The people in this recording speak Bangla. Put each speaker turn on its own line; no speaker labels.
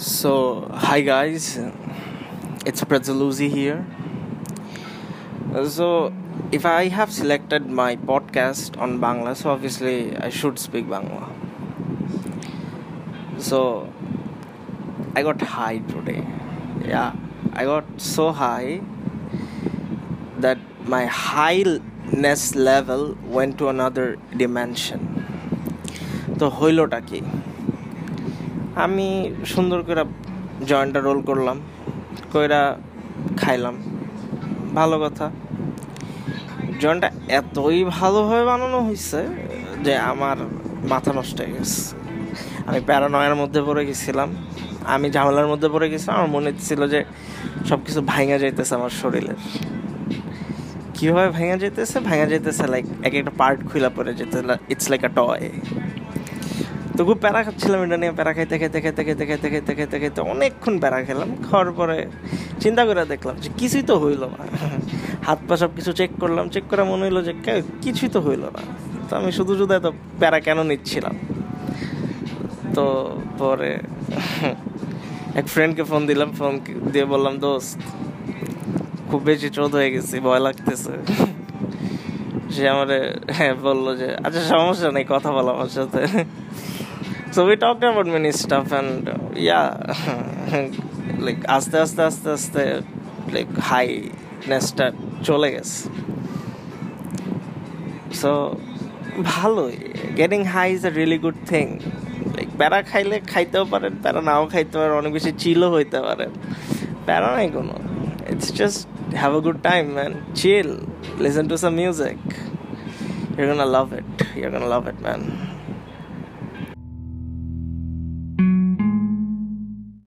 So, hi guys, it's Pretzaluzzi here. So, if I have selected my podcast on Bangla, so obviously I should speak Bangla. So, I got high today. Yeah, I got so high that my highness level went to another dimension. তো হইলটা কি আমি সুন্দর করে জয়েন্টটা রোল করলাম, কইরা খাইলাম। ভালো কথা। জয়েন্টটা এতই ভালোভাবে বানানো হয়েছে যে আমার মাথা নষ্ট হয়ে গেছে। আমি প্যারানয়ের মধ্যে পড়ে গেছিলাম। আমি ঝামেলার মধ্যে পড়ে গেছিলাম। আমার মনে ছিল যে সব কিছু ভাঙা যাইতেছে আমার শরীরের। কীভাবে ভাঙা যাইতেছে? ভাঙা যাইতেছে লাইক এক একটা পার্ট খুলা পড়ে যেতে ইটস লাইক আ টয় তবু প্যারা খাচ্ছিলাম, এটা নিয়ে প্যারা খাইতে খেতে খেতে খেতে খেতে খেতে খেতে খেতে অনেকক্ষণ প্যারা খেলাম। খাওয়ার পরে চিন্তা করে দেখলাম যে কিছুই তো হইল না। হাত পা সব কিছু চেক করলাম চেক করা মনে হইল যে কিছুই তো হইল না। তো আমি শুধু শুধু এত প্যারা কেন নিচ্ছিলাম? তো পরে এক ফ্রেন্ডকে ফোন দিলাম ফোন দিয়ে বললাম, দোস্ত, খুব বেশি চোদ হয়ে গেছি, ভয় লাগতেছে। সে আমার হ্যাঁ বলল যে আচ্ছা সমস্যা নেই, কথা বলো আমার সাথে। So we talked about many stuff and yeah like আস্তে আস্তে আস্তে আস্তে like হাইনেসটা চলে গেছে। সো ভালোই। Getting high is a really good thing like প্যারা খাইলে খাইতেও পারেন প্যারা নাও খাইতে পারেন অনেক বেশি চিলও হইতে পারেন প্যারা নাই কোনো। It's just have a good time man chill listen to some music You're gonna love it. You're gonna love it, man.